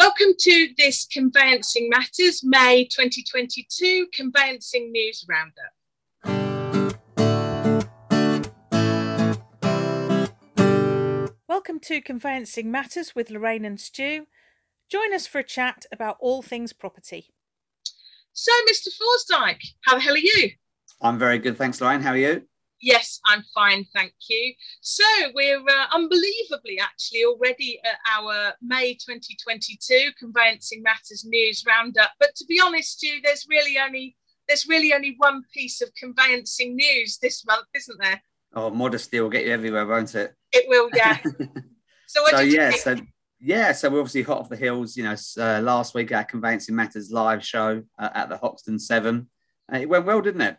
Welcome to this Conveyancing Matters May 2022 Conveyancing News Roundup. Welcome to Conveyancing Matters with Lorraine and Stu. Join us for a chat about all things property. So, Mr. Forsdyke, how the hell are you? I'm very good, thanks, Lorraine. How are you? Yes, I'm fine, thank you. So we're uh, unbelievably actually already at our May 2022 Conveyancing Matters News Roundup. But to be honest, Stu, there's really only there's really only one piece of conveyancing news this month, isn't there? Oh, modesty will get you everywhere, won't it? It will, yeah. so what so did you yeah, think? so yeah, so we're obviously hot off the heels. You know, uh, last week our Conveyancing Matters live show uh, at the Hoxton Seven. Uh, it went well, didn't it?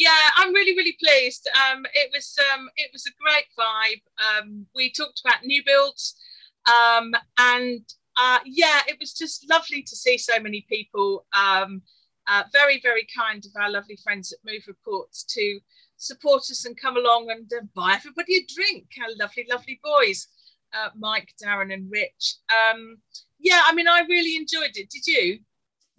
Yeah i'm really really pleased. Um it was um it was a great vibe. Um we talked about new builds. Um and uh yeah it was just lovely to see so many people um uh, very very kind of our lovely friends at move reports to support us and come along and uh, buy everybody a drink. Our lovely lovely boys uh, mike darren and rich. Um yeah i mean i really enjoyed it. Did you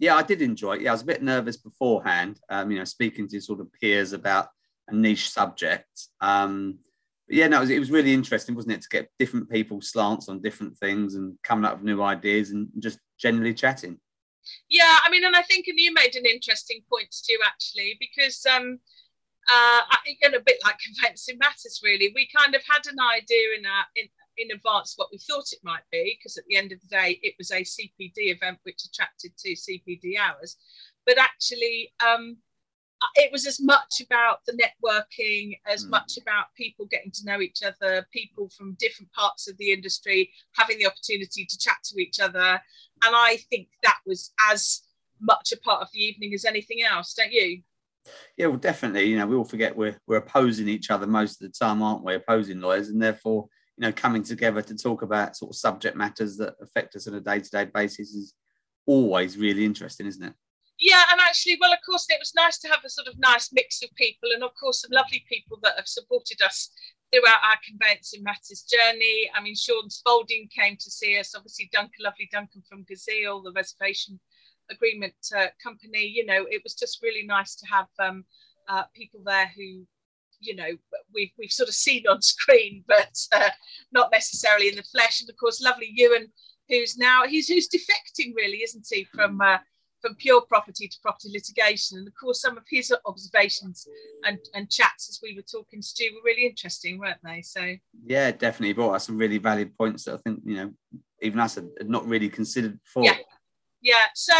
yeah, I did enjoy it. Yeah, I was a bit nervous beforehand, um, you know, speaking to sort of peers about a niche subject. Um, but yeah, no, it was, it was, really interesting, wasn't it, to get different people's slants on different things and coming up with new ideas and just generally chatting. Yeah, I mean, and I think and you made an interesting point too, actually, because um, uh, think a bit like conveyancing matters, really. We kind of had an idea in our in, in advance what we thought it might be, because at the end of the day, it was a CPD event which attracted two CPD hours. But actually, um, it was as much about the networking as mm. much about people getting to know each other, people from different parts of the industry having the opportunity to chat to each other. And I think that was as much a part of the evening as anything else, don't you? Yeah, well, definitely. You know, we all forget we're we're opposing each other most of the time, aren't we? Opposing lawyers, and therefore you know, coming together to talk about sort of subject matters that affect us on a day-to-day basis is always really interesting, isn't it? Yeah, and actually, well, of course, it was nice to have a sort of nice mix of people, and of course, some lovely people that have supported us throughout our conveyancing matters journey. I mean, Sean Spalding came to see us. Obviously, Duncan, lovely Duncan from Gazeal, the reservation agreement uh, company. You know, it was just really nice to have um, uh, people there who you know we've, we've sort of seen on screen but uh, not necessarily in the flesh. And of course lovely ewan who's now he's who's defecting really isn't he from uh, from pure property to property litigation. And of course some of his observations and, and chats as we were talking to stu were really interesting weren't they? So. Yeah definitely. Brought us some really valid points that i think you know even us had not really considered before. Yeah. Yeah. So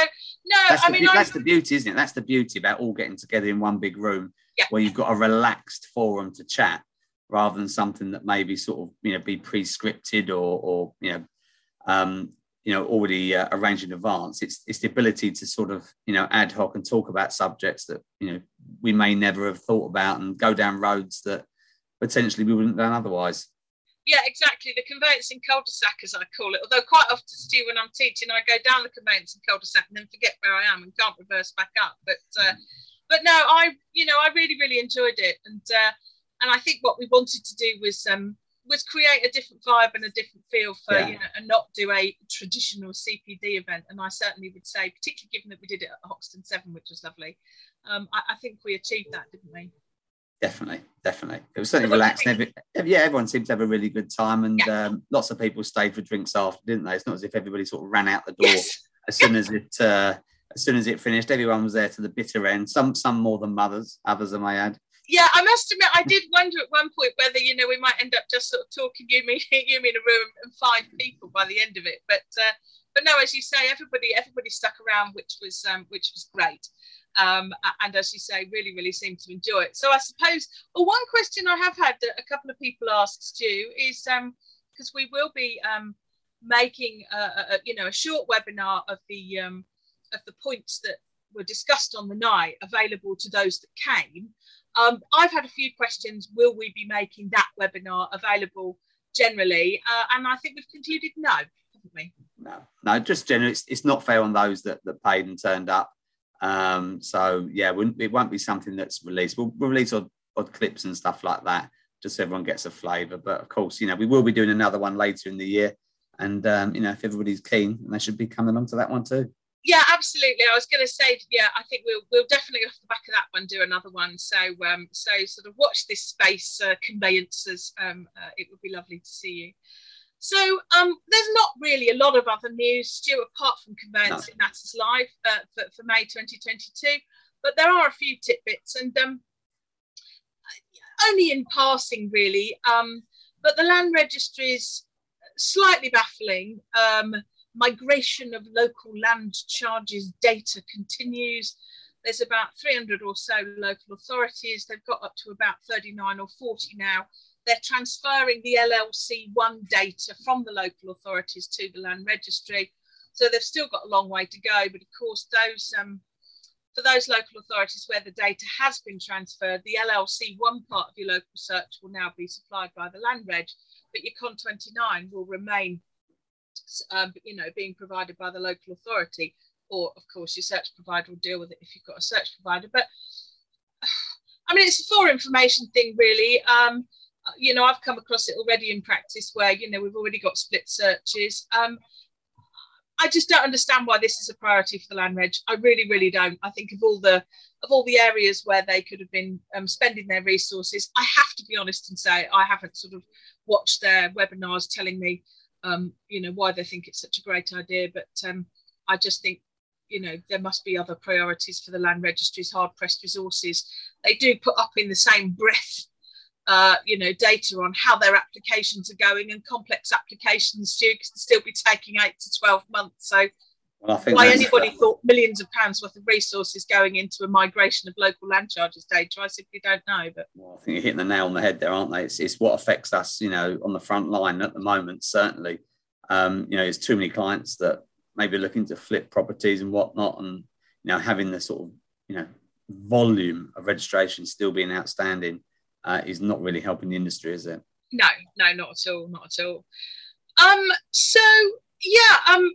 no that's i the, mean that's I, the beauty isn't it? That's the beauty about all getting together in one big room Yeah. where you've got a relaxed forum to chat rather than something that maybe sort of you know be pre-scripted or or you know um you know already uh, arranged in advance it's it's the ability to sort of you know ad hoc and talk about subjects that you know we may never have thought about and go down roads that potentially we wouldn't have done otherwise yeah, exactly. The conveyancing cul-de-sac, as I call it. Although quite often, Stu, when I'm teaching, I go down the conveyancing cul-de-sac and then forget where I am and can't reverse back up. But uh, but no, I you know I really really enjoyed it, and uh, and I think what we wanted to do was um was create a different vibe and a different feel for Yeah. you know and not do a traditional CPD event. And I certainly would say, particularly given that we did it at Hoxton Seven, which was lovely. Um, I, I think we achieved that, didn't we? Definitely, definitely. It was certainly So what do you relaxed. and Every, yeah, everyone seemed to have a really good time, and Yeah. um, lots of people stayed for drinks after, didn't they? It's not as if everybody sort of ran out the door Yes. as soon as it uh, as soon as it finished. Everyone was there to the bitter end. Some some more than mothers, others I may add. yeah, I must admit, I did wonder at one point whether you know we might end up just sort of talking you me you me in a room and five people by the end of it. But uh, but no, as you say, everybody everybody stuck around, which was um, which was great. Um, and as you say, really really seemed to enjoy it. So I suppose, well, one question I have had that a couple of people asked Stu is um because we will be um making a, a- you know a short webinar of the um of the points that were discussed on the night available to those that came. Um, I've had a few questions. Will we be making that webinar available generally? Uh, and I think we've concluded no, haven't we? No, no, just generally, it's, it's not fair on those that, that paid and turned up. Um, so yeah, it won't be something that's released. We'll, we'll release odd, odd clips and stuff like that, just so everyone gets a flavour. But of course, you know, we will be doing another one later in the year, And um, you know, if everybody's keen, they should be coming along to that one too. Yeah, absolutely. I was going to say, yeah, I think we'll we'll definitely off the back of that one do another one. So um, so sort of watch this space, uh, conveyances. Um, uh, it would be lovely to see you. So um, there's not really a lot of other news, Stu, apart from conveyancing no. matters live uh, for, for May 2022. But there are a few tidbits, and um, only in passing, really. Um, but the land registry is slightly baffling. Um, migration of local land charges data continues. There's about 300 or so local authorities. They've got up to about 39 or 40 now. They're transferring the LLC1 data from the local authorities to the land registry. So they've still got a long way to go. But of course, those um, for those local authorities where the data has been transferred, the LLC1 part of your local search will now be supplied by the land reg, but your CON29 will remain um, you know, being provided by the local authority, or of course your search provider will deal with it if you've got a search provider. But I mean, it's a for information thing, really. Um, you know, I've come across it already in practice where you know we've already got split searches. Um, I just don't understand why this is a priority for the land reg. I really, really don't. I think of all the of all the areas where they could have been um, spending their resources, I have to be honest and say I haven't sort of watched their webinars telling me um, you know, why they think it's such a great idea. But um, I just think, you know, there must be other priorities for the land registry's hard pressed resources. They do put up in the same breath, uh, you know, data on how their applications are going, and complex applications can still be taking eight to 12 months. So why anybody thought millions of pounds worth of resources going into a migration of local land charges data, I simply don't know. But well, I think you're hitting the nail on the head there, aren't they? It's, it's what affects us, you know, on the front line at the moment. Certainly, um, you know, there's too many clients that maybe looking to flip properties and whatnot, and you know, having the sort of you know volume of registration still being outstanding uh, is not really helping the industry, is it? No, no, not at all, not at all. Um, so yeah, um,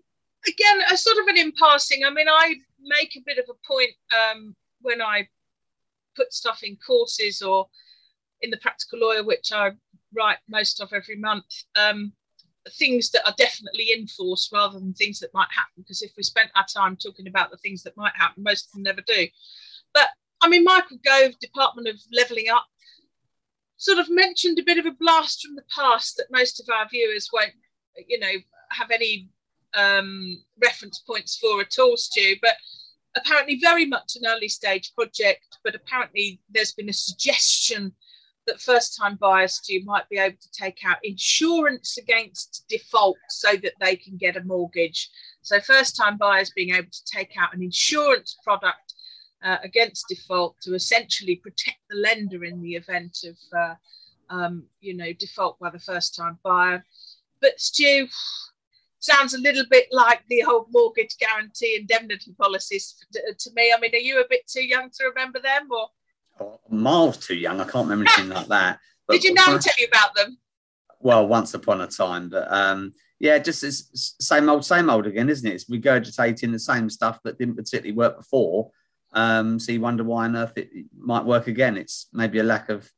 again, a sort of an in passing. I mean, I make a bit of a point um, when I put stuff in courses or in the practical lawyer, which I write most of every month. Um, things that are definitely in force rather than things that might happen. Because if we spent our time talking about the things that might happen, most of them never do. But I mean, Michael Gove, Department of Levelling Up, sort of mentioned a bit of a blast from the past that most of our viewers won't, you know, have any um, reference points for at all, Stu, but apparently very much an early stage project. But apparently there's been a suggestion that first time buyers, Stu, might be able to take out insurance against default so that they can get a mortgage. So first time buyers being able to take out an insurance product uh, against default to essentially protect the lender in the event of, uh, um, you know, default by the first time buyer. But Stu, sounds a little bit like the old mortgage guarantee indemnity policies to me. I mean, are you a bit too young to remember them or? Oh, miles too young. I can't remember anything like that. But Did your nan tell you about them? Well, once upon a time, but um, yeah, just it's same old, same old again, isn't it? It's regurgitating the same stuff that didn't particularly work before. Um, so you wonder why on earth it might work again. It's maybe a lack of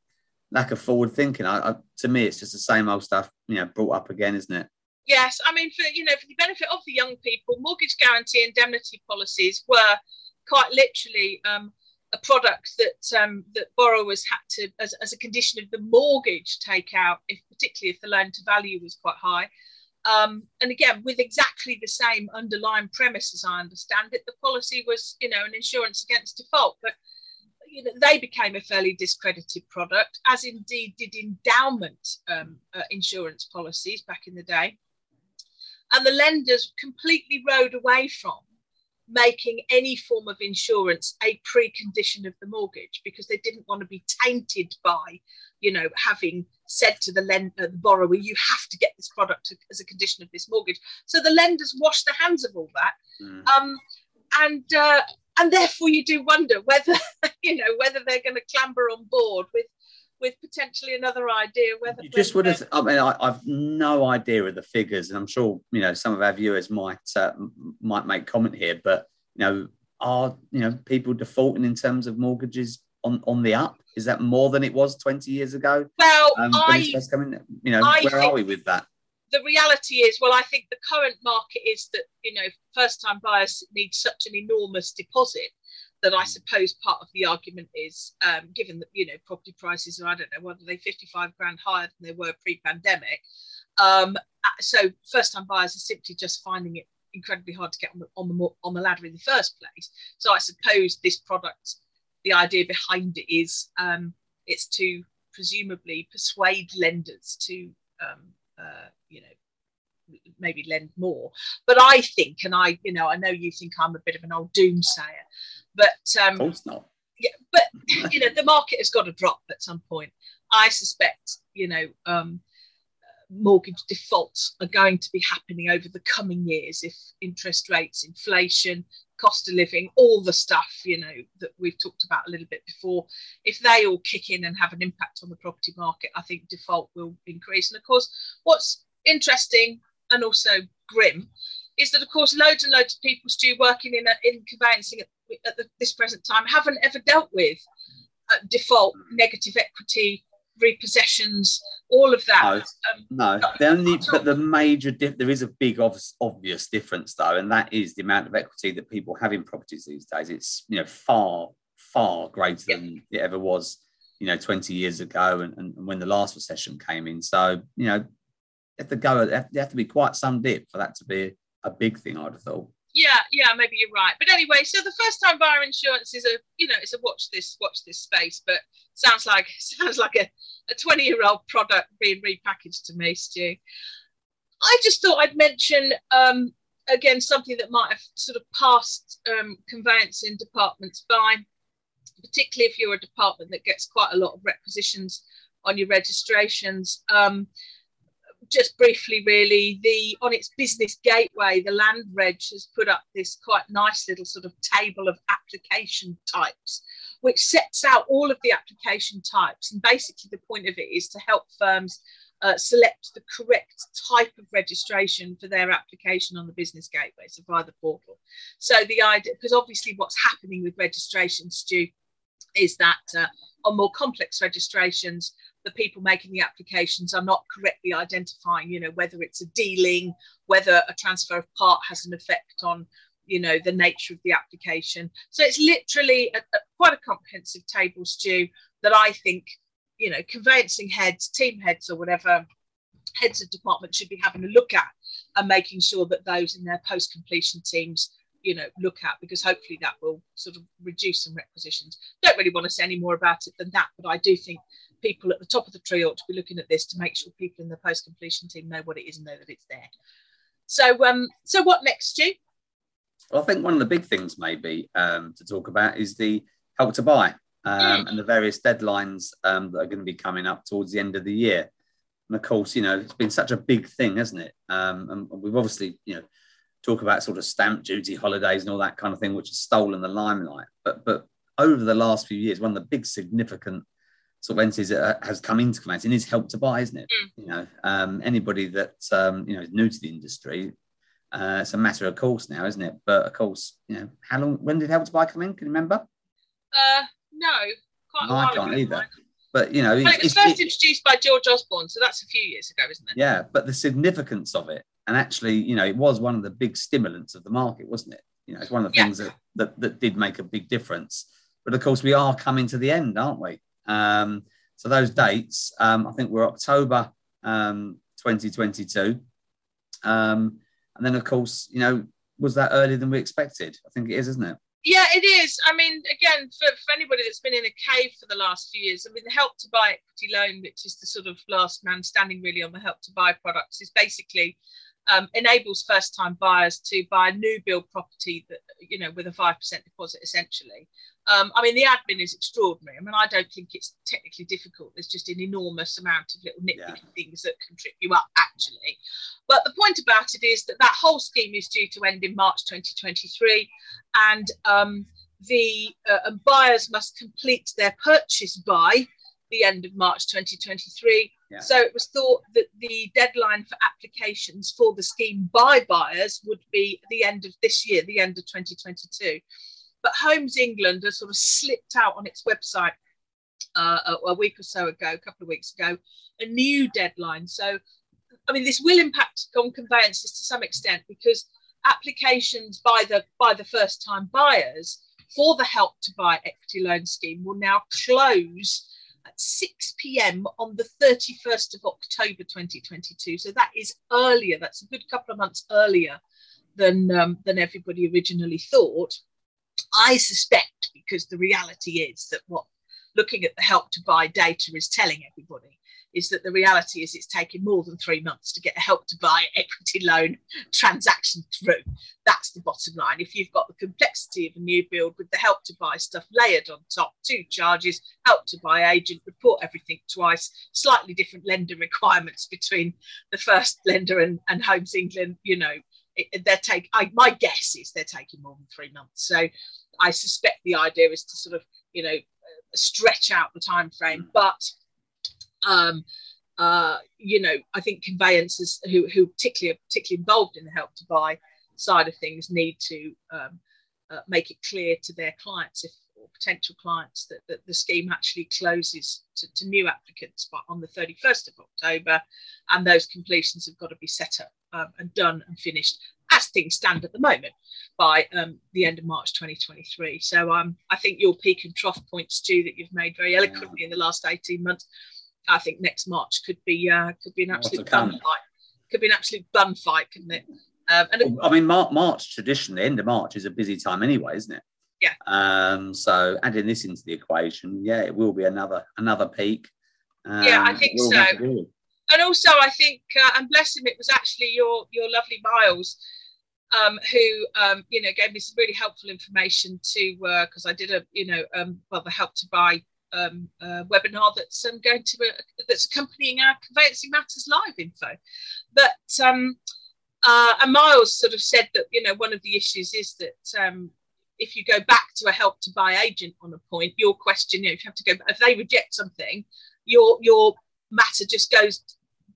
lack of forward thinking. I, I, to me, it's just the same old stuff, you know, brought up again, isn't it? Yes, I mean, for you know, for the benefit of the young people, mortgage guarantee indemnity policies were quite literally um, a product that um, that borrowers had to, as, as a condition of the mortgage, take out, if particularly if the loan to value was quite high. Um, and again, with exactly the same underlying premise as I understand it, the policy was, you know, an insurance against default. But you know, they became a fairly discredited product, as indeed did endowment um, uh, insurance policies back in the day and the lenders completely rode away from making any form of insurance a precondition of the mortgage because they didn't want to be tainted by you know having said to the lender the borrower you have to get this product as a condition of this mortgage so the lenders washed their hands of all that mm. um, and uh, and therefore you do wonder whether you know whether they're going to clamber on board with with potentially another idea whether you just would have i mean I, have no idea of the figures and i'm sure you know some of our viewers might uh, might make comment here but you know are you know people defaulting in terms of mortgages on on the up? Is that more than it was 20 years ago? Well um, I, coming, you know I where are we with that? the reality is, well, I think the current market is that you know first time buyers need such an enormous deposit that I suppose part of the argument is, um, given that you know property prices are I don't know what are they 55 grand higher than they were pre-pandemic. Um, so first time buyers are simply just finding it incredibly hard to get on the on the on the ladder in the first place. So I suppose this product, the idea behind it is um, it's to presumably persuade lenders to um, uh, you know maybe lend more. But I think, and I you know I know you think I'm a bit of an old doomsayer, but um, of course not. Yeah, but you know the market has got to drop at some point. I suspect you know um, mortgage defaults are going to be happening over the coming years if interest rates, inflation, cost of living, all the stuff, you know, that we've talked about a little bit before, if they all kick in and have an impact on the property market, I think default will increase. And of course, what's interesting and also grim is that, of course, loads and loads of people, still working in, a, in conveyancing at, at the, this present time haven't ever dealt with uh, default, negative equity, repossessions, all of that. No, um, no. the only, but the major diff, there is a big obvious, obvious difference though, and that is the amount of equity that people have in properties these days. It's you know far far greater yeah. than it ever was, you know, 20 years ago, and, and when the last recession came in. So you know, you have to go. There have to be quite some dip for that to be a big thing. I'd have thought yeah yeah maybe you're right. But anyway so the first time buyer insurance is a you know it's a watch this watch this space but sounds like sounds like a, a 20 year old product being repackaged to me stu. I just thought i'd mention um, again something that might have sort of passed um, conveyancing departments by particularly if you're a department that gets quite a lot of requisitions on your registrations. Um, just briefly, really, the on its business gateway, the Land Reg has put up this quite nice little sort of table of application types, which sets out all of the application types. And basically, the point of it is to help firms uh, select the correct type of registration for their application on the business gateway, so via the portal. So the idea, because obviously, what's happening with registration, Stu, is that uh, on more complex registrations, the people making the applications are not correctly identifying, you know, whether it's a dealing, whether a transfer of part has an effect on, you know, the nature of the application. So it's literally a, a, quite a comprehensive table, Stu, that I think, you know, conveyancing heads, team heads, or whatever heads of department should be having a look at and making sure that those in their post completion teams you know look at because hopefully that will sort of reduce some requisitions don't really want to say any more about it than that but i do think people at the top of the tree ought to be looking at this to make sure people in the post completion team know what it is and know that it's there. So, um, so what next, Stu? Well, I think one of the big things maybe um, to talk about is the help to buy um, mm. and the various deadlines um, that are going to be coming up towards the end of the year. And of course, you know, it's been such a big thing, hasn't it? Um, and we've obviously, you know, talk about sort of stamp duty holidays and all that kind of thing, which has stolen the limelight. But but over the last few years, one of the big significant sort of entities that has come into conveyancing is help to buy, isn't it? Mm. You know, um, anybody that um, you know is new to the industry, uh, it's a matter of course now, isn't it? But of course, you know, how long? When did help to buy come in? Can you remember? Uh, no, quite no, I can't either. But you know, well, it was first it, introduced by George Osborne, so that's a few years ago, isn't it? Yeah, but the significance of it, and actually, you know, it was one of the big stimulants of the market, wasn't it? You know, it's one of the yeah. things that, that that did make a big difference. But of course, we are coming to the end, aren't we? Um, so those dates, um, I think, were October um, 2022. Um, and then, of course, you know, was that earlier than we expected? I think it is, isn't it? Yeah, it is. I mean, again, for, for anybody that's been in a cave for the last few years, I mean, the help to buy equity loan, which is the sort of last man standing really on the help to buy products, is basically um, enables first time buyers to buy a new build property that, you know, with a 5% deposit essentially. Um, I mean, the admin is extraordinary. I mean, I don't think it's technically difficult. There's just an enormous amount of little nitpicky yeah. things that can trip you up, actually. But the point about it is that that whole scheme is due to end in March 2023, and um, the uh, buyers must complete their purchase by the end of March 2023. Yeah. So it was thought that the deadline for applications for the scheme by buyers would be the end of this year, the end of 2022. But Homes England has sort of slipped out on its website uh, a, a, week or so ago, a couple of weeks ago, a new deadline. So I mean, this will impact on conveyances to some extent because applications by the by the first time buyers for the help to buy equity loan scheme will now close at 6 p.m. on the 31st of October 2022. So that is earlier. That's a good couple of months earlier than um, than everybody originally thought. I suspect because the reality is that what looking at the help to buy data is telling everybody is that the reality is it's taking more than three months to get a help to buy equity loan transaction through. That's the bottom line. If you've got the complexity of a new build with the help to buy stuff layered on top, two charges, help to buy agent, report everything twice, slightly different lender requirements between the first lender and, and Homes England, you know, they're take my guess is they're taking more than three months. So I suspect the idea is to sort of, you know, stretch out the time frame, but um, uh, you know, I think conveyancers who, who particularly are particularly involved in the help to buy side of things need to um, uh, make it clear to their clients if or potential clients that, that the scheme actually closes to, to new applicants but on the 31st of October, and those completions have got to be set up um, and done and finished as things stand at the moment by um, the end of March 2023. So um, I think your peak and trough points too that you've made very eloquently in the last 18 months I think next March could be uh, could be an absolute bun fight. Could be an absolute bun fight, couldn't it? Um, and I mean, March traditionally, end of March is a busy time anyway, isn't it? Yeah. Um, so adding this into the equation, yeah, it will be another another peak. Um, yeah, I think so. And also, I think, uh, and bless him, it was actually your your lovely Miles um, who um, you know gave me some really helpful information to because uh, I did a you know um, well the help to buy um, uh, webinar that's um, going to uh, that's accompanying our conveyancing matters live info. But um, uh, and Miles sort of said that you know one of the issues is that um, if you go back to a help to buy agent on a point, your question, you know, if you have to go if they reject something, your your matter just goes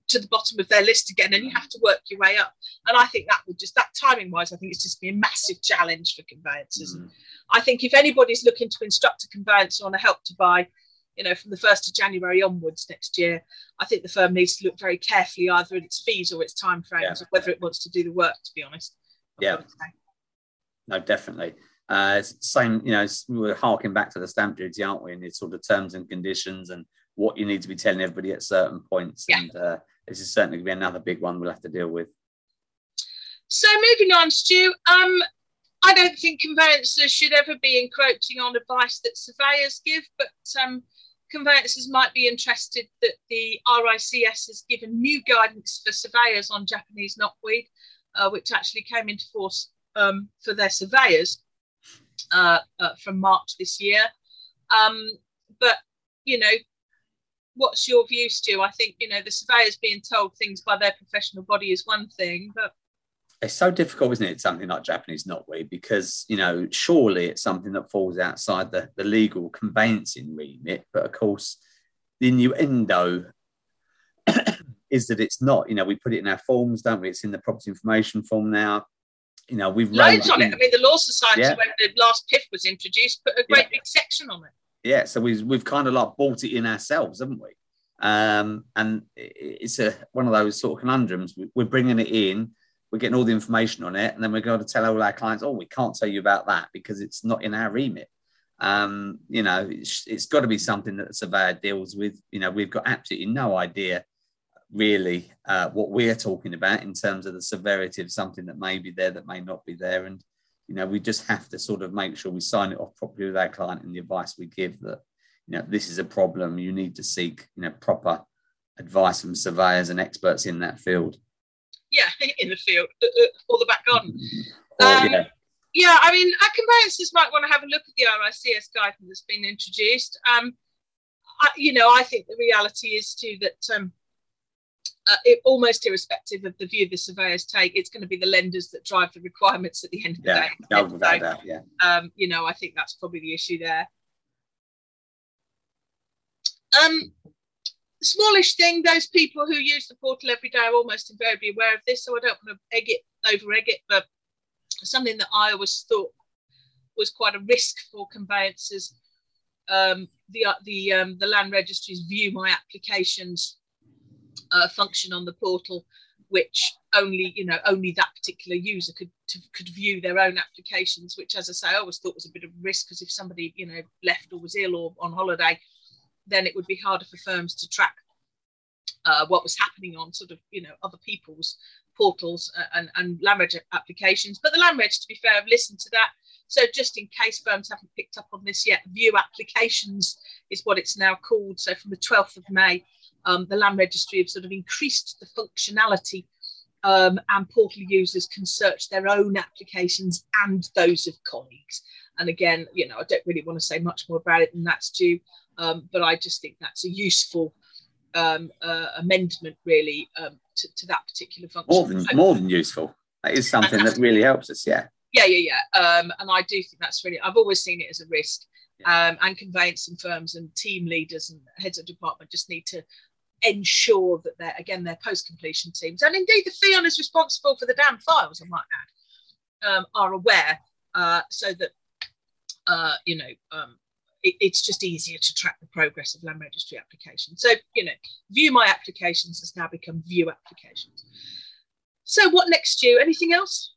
to the bottom of their list again and you have to work your way up. And i think that would just that timing wise i think it's just be a massive challenge for conveyancers. Mm. i think if anybody's looking to instruct a conveyancer on a help to buy you know from the 1st of january onwards next year i think the firm needs to look very carefully either at its fees or its time frames yeah. or whether it wants to do the work to be honest. Yeah. No definitely uh, same, you know, we're harking back to the stamp duty, aren't we? And it's sort of terms and conditions and what you need to be telling everybody at certain points. Yeah. And uh, this is certainly going to be another big one we'll have to deal with. So moving on, Stu, um, I don't think conveyancers should ever be encroaching on advice that surveyors give, but um, conveyancers might be interested that the RICS has given new guidance for surveyors on Japanese knotweed, uh, which actually came into force um, for their surveyors uh, uh, from March this year. Um, but you know, what's your view, Stu? I think you know the surveyors being told things by their professional body is one thing, but it's so difficult, isn't it? Something like Japanese knotweed, because you know, surely it's something that falls outside the, the legal conveyancing remit. But of course, the innuendo is that it's not. You know, we put it in our forms, don't we? It's in the property information form now. You know, we've loads on it. I mean, the Law Society, yeah. when the last PIF was introduced, put a great yeah. big section on it yeah, so we've we've kind of like bought it in ourselves, haven't we? Um, and it's a one of those sort of conundrums. We're bringing it in, we're getting all the information on it, and then we're going to tell all our clients, "Oh, we can't tell you about that because it's not in our remit." Um, you know, it's, it's got to be something that the surveyor deals with. You know, we've got absolutely no idea really uh, what we're talking about in terms of the severity of something that may be there that may not be there, and you know, we just have to sort of make sure we sign it off properly with our client and the advice we give that, you know, this is a problem. You need to seek, you know, proper advice from surveyors and experts in that field. Yeah, in the field uh, uh, or the back garden. Or, um, yeah. yeah, I mean, our conveyancers might want to have a look at the RICS guidance that's been introduced. Um, I, you know, I think the reality is too that um, uh, it, almost irrespective of the view the surveyors take, it's going to be the lenders that drive the requirements at the end of the yeah, day. No, without that, yeah. Um, you know, I think that's probably the issue there. Um, smallish thing, those people who use the portal every day are almost invariably aware of this, so I don't want to egg it, over egg it, but something that I always thought was quite a risk for conveyancers. Um, the uh, the um, the land registries view my applications uh, function on the portal which only you know only that particular user could to, could view their own applications which as i say i always thought was a bit of risk because if somebody you know left or was ill or on holiday then it would be harder for firms to track uh, what was happening on sort of you know other people's portals uh, and, and land applications. But the land to be fair have listened to that. So just in case firms haven't picked up on this yet view applications is what it's now called. So from the 12th of may um, the land registry have sort of increased the functionality um, and portal users can search their own applications and those of colleagues. And again, you know, I don't really want to say much more about it than that's due, um, but I just think that's a useful um, uh, amendment, really, um, to, to, that particular function. More than more than useful. That is something that really helps us. Yeah. Yeah, yeah, yeah. Um, and I do think that's really. I've always seen it as a risk. Um, and conveyancing firms and team leaders and heads of department just need to ensure that they're again they're post completion teams. And indeed the is responsible for the damn files I might add um, are aware uh, so that uh, you know um, it, it's just easier to track the progress of land registry applications. So you know view my applications has now become view applications. So what next you anything else?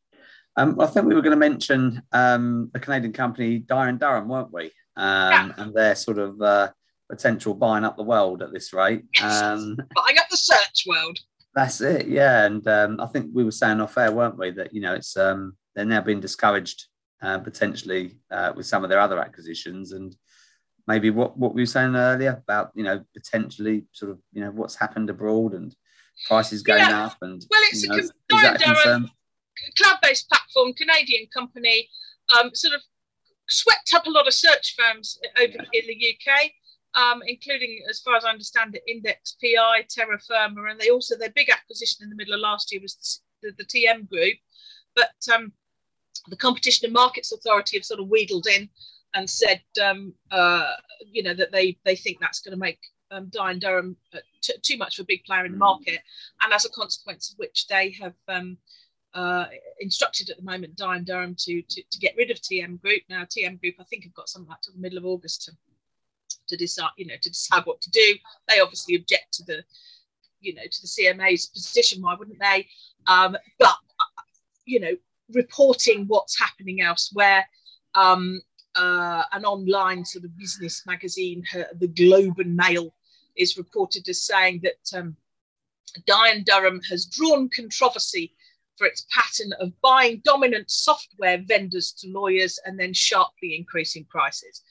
Um, I think we were going to mention um, the Canadian company Dye and Durham, weren't we? Um, yeah. And their sort of uh, potential buying up the world at this rate. Um, buying up the search world. That's it, yeah. And um, I think we were saying off air, weren't we, that you know it's um, they're now being discouraged uh, potentially uh, with some of their other acquisitions, and maybe what what we were saying earlier about you know potentially sort of you know what's happened abroad and prices going yeah. up and well, it's you know, a, cloud-based platform, Canadian company, um, sort of swept up a lot of search firms over in the UK um, including, as far as I understand it, Index PI, Terra Firma, and they also their big acquisition in the middle of last year was the, the, the TM Group. But um, the Competition and Markets Authority have sort of wheedled in and said, um, uh, you know, that they they think that's going to make um, Dye and Durham uh, t- too much of a big player in the market, and as a consequence of which they have um, uh, instructed at the moment Dye and Durham to, to, to get rid of TM Group. Now TM Group, I think, have got something like to the middle of August to to decide, you know, to decide what to do. They obviously object to the, you know, to the CMA's position. Why wouldn't they? Um, but you know, reporting what's happening elsewhere. Um, uh, an online sort of business magazine, her, the Globe and Mail, is reported as saying that um, Dye and Durham has drawn controversy for its pattern of buying dominant software vendors to lawyers and then sharply increasing prices.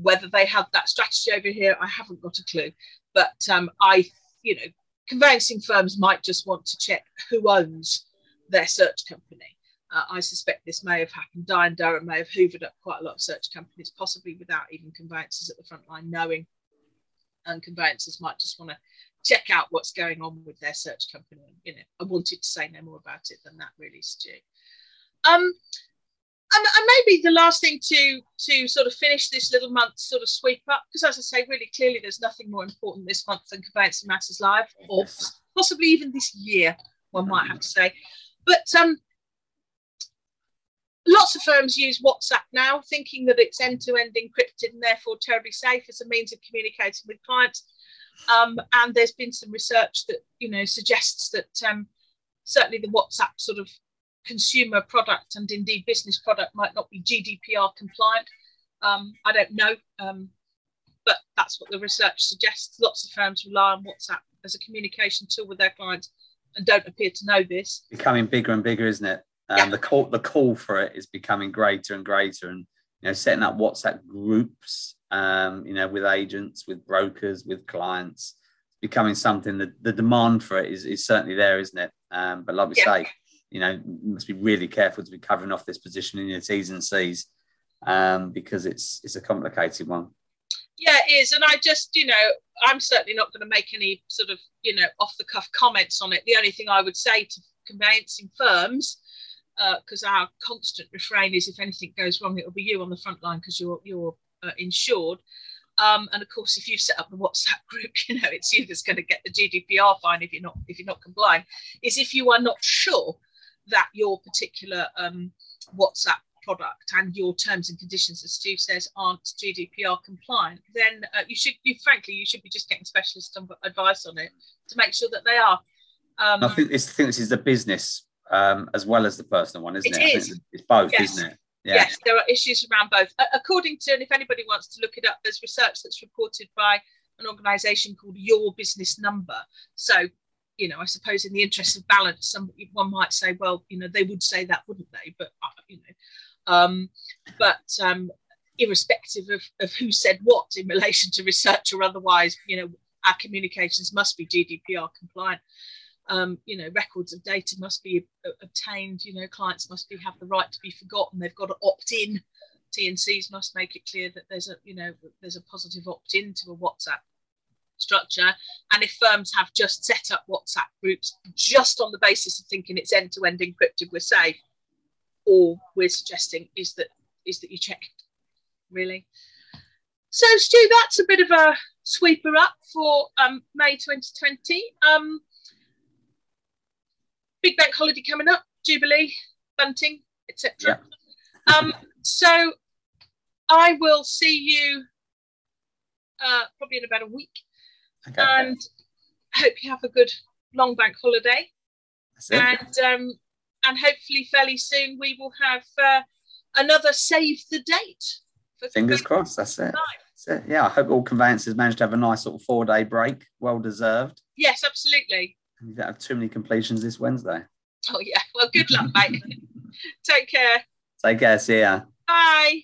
Whether they have that strategy over here, I haven't got a clue. But um, I, you know, conveyancing firms might just want to check who owns their search company. Uh, I suspect this may have happened. Dye and Durham may have hoovered up quite a lot of search companies, possibly without even conveyancers at the front line knowing. And conveyancers might just want to check out what's going on with their search company. You know, I wanted to say no more about it than that, really, Stu. Um, and, and maybe the last thing to to sort of finish this little month sort of sweep up because as i say really clearly there's nothing more important this month than conveyancing matters live or possibly even this year one might have to say. But um lots of firms use whatsapp now thinking that it's end-to-end encrypted and therefore terribly safe as a means of communicating with clients. Um, and there's been some research that you know suggests that um, certainly the whatsapp sort of consumer product and indeed business product might not be GDPR compliant. Um, I don't know, um, but that's what the research suggests. Lots of firms rely on WhatsApp as a communication tool with their clients and don't appear to know this. Becoming bigger and bigger, isn't it? Um, yeah. The call, the call for it is becoming greater and greater, and you know, setting up WhatsApp groups, um, you know, with agents, with brokers, with clients, becoming something that the demand for it is, is certainly there, isn't it? Um, but like we yeah. say, you know, must be really careful to be covering off this position in your T's and C's um, because it's it's a complicated one. Yeah, it is. And I just, you know, I'm certainly not going to make any sort of, you know, off the cuff comments on it. The only thing I would say to conveyancing firms, because uh, our constant refrain is if anything goes wrong, it'll be you on the front line because you're you're uh, insured. Um, and of course, if you set up the WhatsApp group, you know it's you that's going to get the GDPR fine if you're not if you're not complying. Is if you are not sure that your particular um, WhatsApp product and your terms and conditions, as Stu says, aren't GDPR compliant, then uh, you should, you frankly, you should be just getting specialist advice on it to make sure that they are. Um, I think this, this is the business um, as well as the personal one, isn't It it? Is. It's both, Yes. isn't it? Yeah. Yes, there are issues around both. According to, and if anybody wants to look it up, there's research that's reported by an organisation called Your Business Number. So, you know, I suppose in the interest of balance, some one might say, well, you know, they would say that, wouldn't they? But uh, you know, um, but um, irrespective of, of who said what in relation to research or otherwise, you know, our communications must be GDPR compliant. Um, you know, records of data must be uh, obtained. You know, clients must be have the right to be forgotten. They've got to opt in. TNCs must make it clear that there's a, you know, there's a positive opt in to a WhatsApp structure. And if firms have just set up WhatsApp groups just on the basis of thinking it's end to end encrypted, we're safe. All we're suggesting is that is that you check really. So, Stu, that's a bit of a sweeper up for um, May 2020. Um, big bank holiday coming up, Jubilee, Bunting, etc. Um, so, I will see you uh, probably in about a week, Okay. and hope you have a good long bank holiday. And um, and hopefully, fairly soon, we will have uh, another save the date. For Fingers crossed. That's it. That's it. Yeah. I hope all conveyancers managed to have a nice sort of four day break. Well deserved. Yes, absolutely. You don't have too many completions this Wednesday. Oh yeah. Well, good luck, mate. Take care. Take care. See ya. Bye.